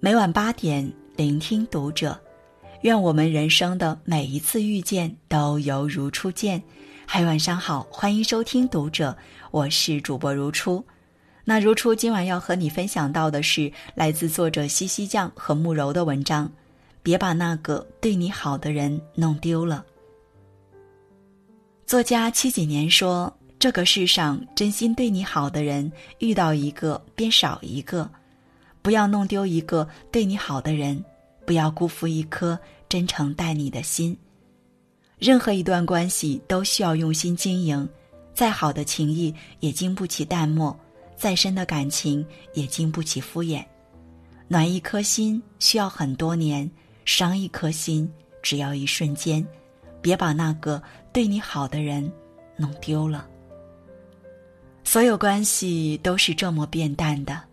每晚八点，聆听读者。愿我们人生的每一次遇见都犹如初见。嗨，晚上好，欢迎收听读者，我是主播如初。那如初今晚要和你分享到的是来自作者西西酱和慕柔的文章。别把那个对你好的人弄丢了。作家七几年说：“这个世上真心对你好的人，遇到一个便少一个。不要弄丢一个对你好的人。”不要辜负一颗真诚待你的心。任何一段关系都需要用心经营，再好的情谊也经不起淡漠，再深的感情也经不起敷衍。暖一颗心需要很多年，伤一颗心只要一瞬间。别把那个对你好的人弄丢了。所有关系都是这么变淡的。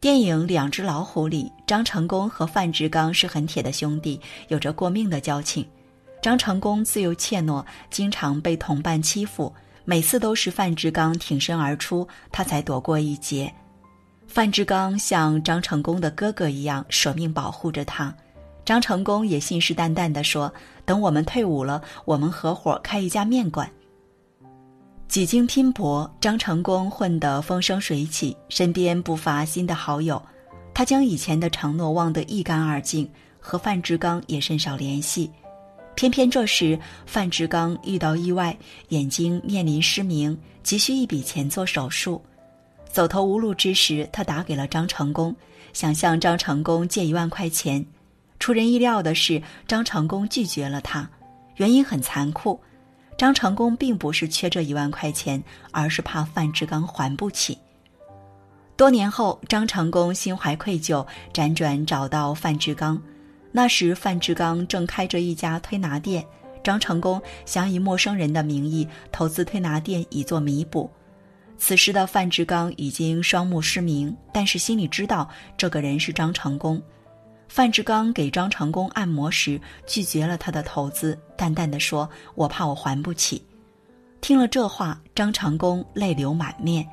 电影《两只老虎》里，张成功和范志刚是很铁的兄弟，有着过命的交情。张成功自幼怯懦，经常被同伴欺负，每次都是范志刚挺身而出，他才躲过一劫。范志刚像张成功的哥哥一样舍命保护着他，张成功也信誓旦旦地说：“等我们退伍了，我们合伙开一家面馆。”几经拼搏，张成功混得风生水起，身边不乏新的好友。他将以前的承诺忘得一干二净，和范志刚也甚少联系。偏偏这时，范志刚遇到意外，眼睛面临失明，急需一笔钱做手术。走投无路之时，他打给了张成功，想向张成功借一万块钱。出人意料的是，张成功拒绝了他，原因很残酷。张成功并不是缺这一万块钱，而是怕范志刚还不起。多年后，张成功心怀愧疚，辗转找到范志刚。那时，范志刚正开着一家推拿店，张成功想以陌生人的名义投资推拿店以作弥补。此时的范志刚已经双目失明，但是心里知道这个人是张成功。范志刚给张成功按摩时拒绝了他的投资，淡淡的说：“我怕我还不起。”听了这话，张成功泪流满面。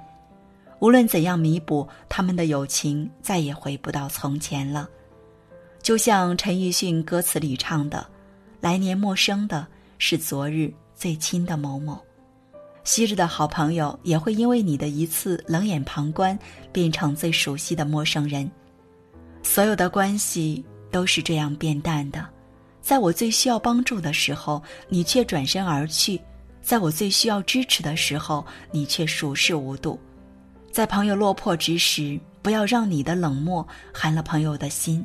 无论怎样弥补，他们的友情再也回不到从前了。就像陈奕迅歌词里唱的：“来年陌生的是昨日最亲的某某，昔日的好朋友也会因为你的一次冷眼旁观，变成最熟悉的陌生人。”所有的关系都是这样变淡的，在我最需要帮助的时候，你却转身而去；在我最需要支持的时候，你却熟视无睹。在朋友落魄之时，不要让你的冷漠寒了朋友的心；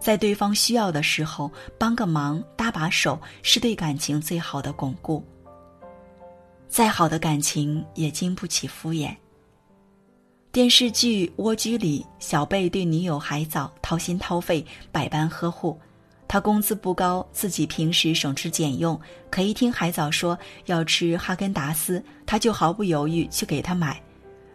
在对方需要的时候，帮个忙、搭把手，是对感情最好的巩固。再好的感情也经不起敷衍。电视剧《蜗居》里，小贝对女友海藻掏心掏肺，百般呵护。他工资不高，自己平时省吃俭用，可一听海藻说要吃哈根达斯，他就毫不犹豫去给他买。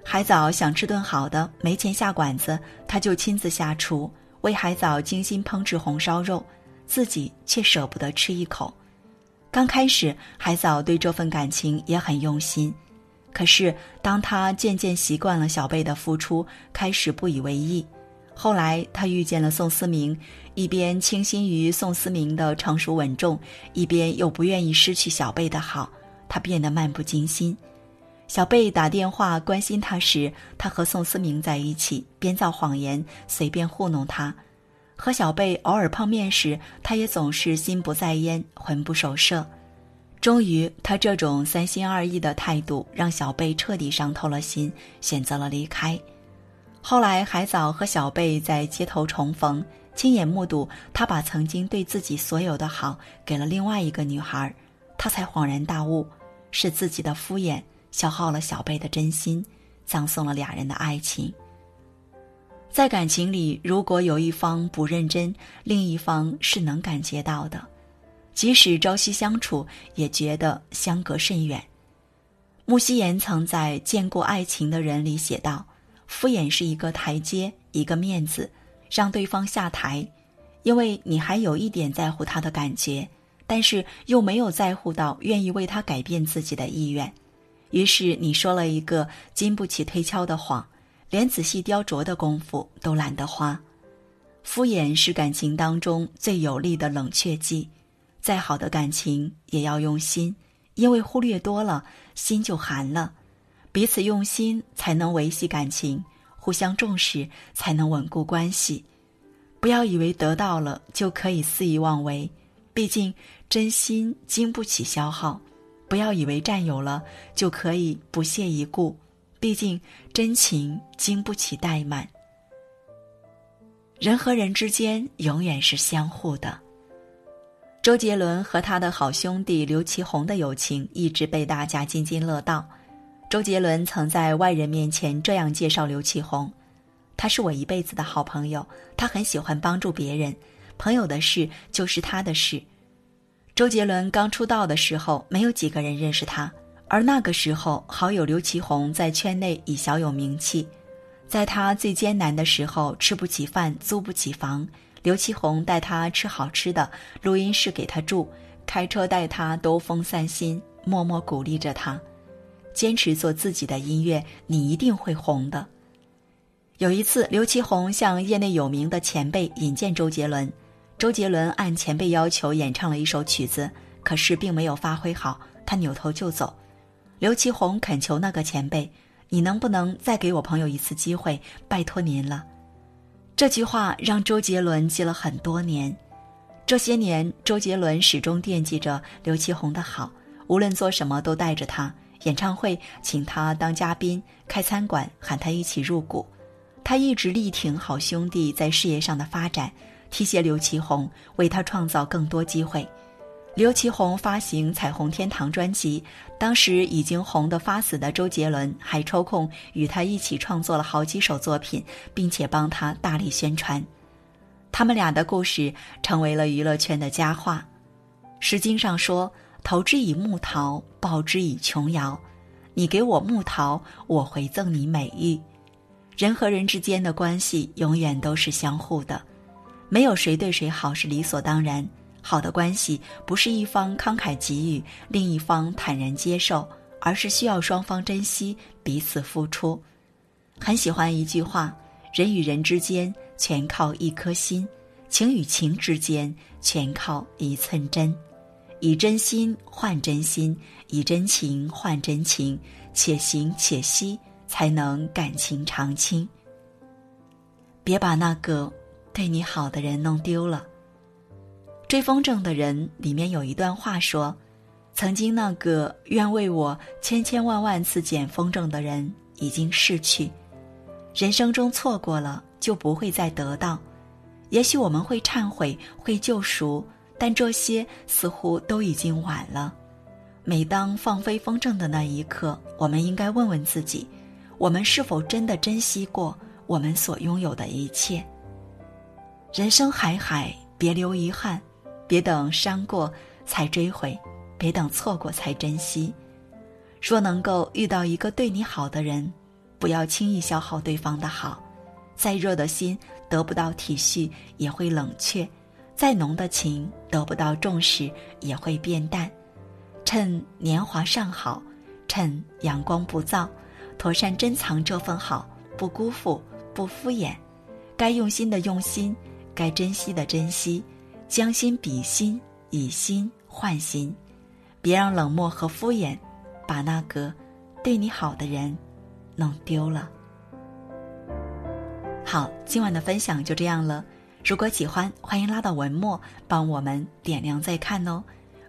海藻想吃顿好的，没钱下馆子，他就亲自下厨为海藻精心烹制红烧肉，自己却舍不得吃一口。刚开始，海藻对这份感情也很用心。可是，当他渐渐习惯了小贝的付出，开始不以为意。后来，他遇见了宋思明，一边倾心于宋思明的成熟稳重，一边又不愿意失去小贝的好，他变得漫不经心。小贝打电话关心他时，他和宋思明在一起，编造谎言，随便糊弄他；和小贝偶尔碰面时，他也总是心不在焉，魂不守舍。终于，他这种三心二意的态度让小贝彻底伤透了心，选择了离开。后来，海藻和小贝在街头重逢，亲眼目睹他把曾经对自己所有的好给了另外一个女孩，他才恍然大悟，是自己的敷衍消耗了小贝的真心，葬送了俩人的爱情。在感情里，如果有一方不认真，另一方是能感觉到的。即使朝夕相处，也觉得相隔甚远。穆希言曾在《见过爱情的人》里写道：“敷衍是一个台阶，一个面子，让对方下台，因为你还有一点在乎他的感觉，但是又没有在乎到愿意为他改变自己的意愿。于是你说了一个经不起推敲的谎，连仔细雕琢的功夫都懒得花。敷衍是感情当中最有力的冷却剂。再好的感情也要用心，因为忽略多了，心就寒了。彼此用心，才能维系感情；互相重视，才能稳固关系。不要以为得到了就可以肆意妄为，毕竟真心经不起消耗；不要以为占有了就可以不屑一顾，毕竟真情经不起怠慢。人和人之间永远是相互的。周杰伦和他的好兄弟刘奇宏的友情一直被大家津津乐道。周杰伦曾在外人面前这样介绍刘启宏：“他是我一辈子的好朋友，他很喜欢帮助别人，朋友的事就是他的事。”周杰伦刚出道的时候，没有几个人认识他，而那个时候，好友刘启宏在圈内已小有名气。在他最艰难的时候，吃不起饭，租不起房，刘奇宏带他吃好吃的，录音室给他住，开车带他兜风散心，默默鼓励着他。坚持做自己的音乐，你一定会红的。有一次，刘奇宏向业内有名的前辈引荐周杰伦，周杰伦按前辈要求演唱了一首曲子，可是并没有发挥好，他扭头就走。刘奇宏恳求那个前辈：“你能不能再给我朋友一次机会？拜托您了。”这句话让周杰伦记了很多年。这些年，周杰伦始终惦记着刘奇宏的好，无论做什么都带着他。演唱会请他当嘉宾，开餐馆喊他一起入股，他一直力挺好兄弟在事业上的发展，提携刘奇宏，为他创造更多机会。刘奇宏发行《彩虹天堂》专辑，当时已经红得发死的周杰伦还抽空与他一起创作了好几首作品，并且帮他大力宣传。他们俩的故事成为了娱乐圈的佳话，《诗经》上说。投之以木桃，报之以琼瑶。你给我木桃，我回赠你美玉。人和人之间的关系永远都是相互的，没有谁对谁好是理所当然。好的关系不是一方慷慨给予，另一方坦然接受，而是需要双方珍惜，彼此付出。很喜欢一句话：人与人之间全靠一颗心，情与情之间全靠一寸真。以真心换真心，以真情换真情，且行且惜，才能感情长青。别把那个对你好的人弄丢了。追风筝的人里面有一段话说：“曾经那个愿为我千千万万次捡风筝的人已经逝去，人生中错过了就不会再得到。也许我们会忏悔，会救赎。”但这些似乎都已经晚了。每当放飞风筝的那一刻，我们应该问问自己：我们是否真的珍惜过我们所拥有的一切？人生海海，别留遗憾，别等伤过才追悔，别等错过才珍惜。若能够遇到一个对你好的人，不要轻易消耗对方的好。再热的心得不到体恤，也会冷却。再浓的情得不到重视也会变淡，趁年华尚好，趁阳光不燥，妥善珍藏这份好，不辜负，不敷衍，该用心的用心，该珍惜的珍惜，将心比心，以心换心，别让冷漠和敷衍，把那个对你好的人弄丢了。好，今晚的分享就这样了。如果喜欢，欢迎拉到文末帮我们点亮再看哦。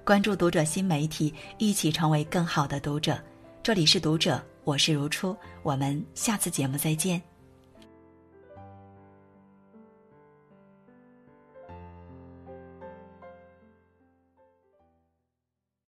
关注读者新媒体，一起成为更好的读者。这里是读者，我是如初，我们下次节目再见。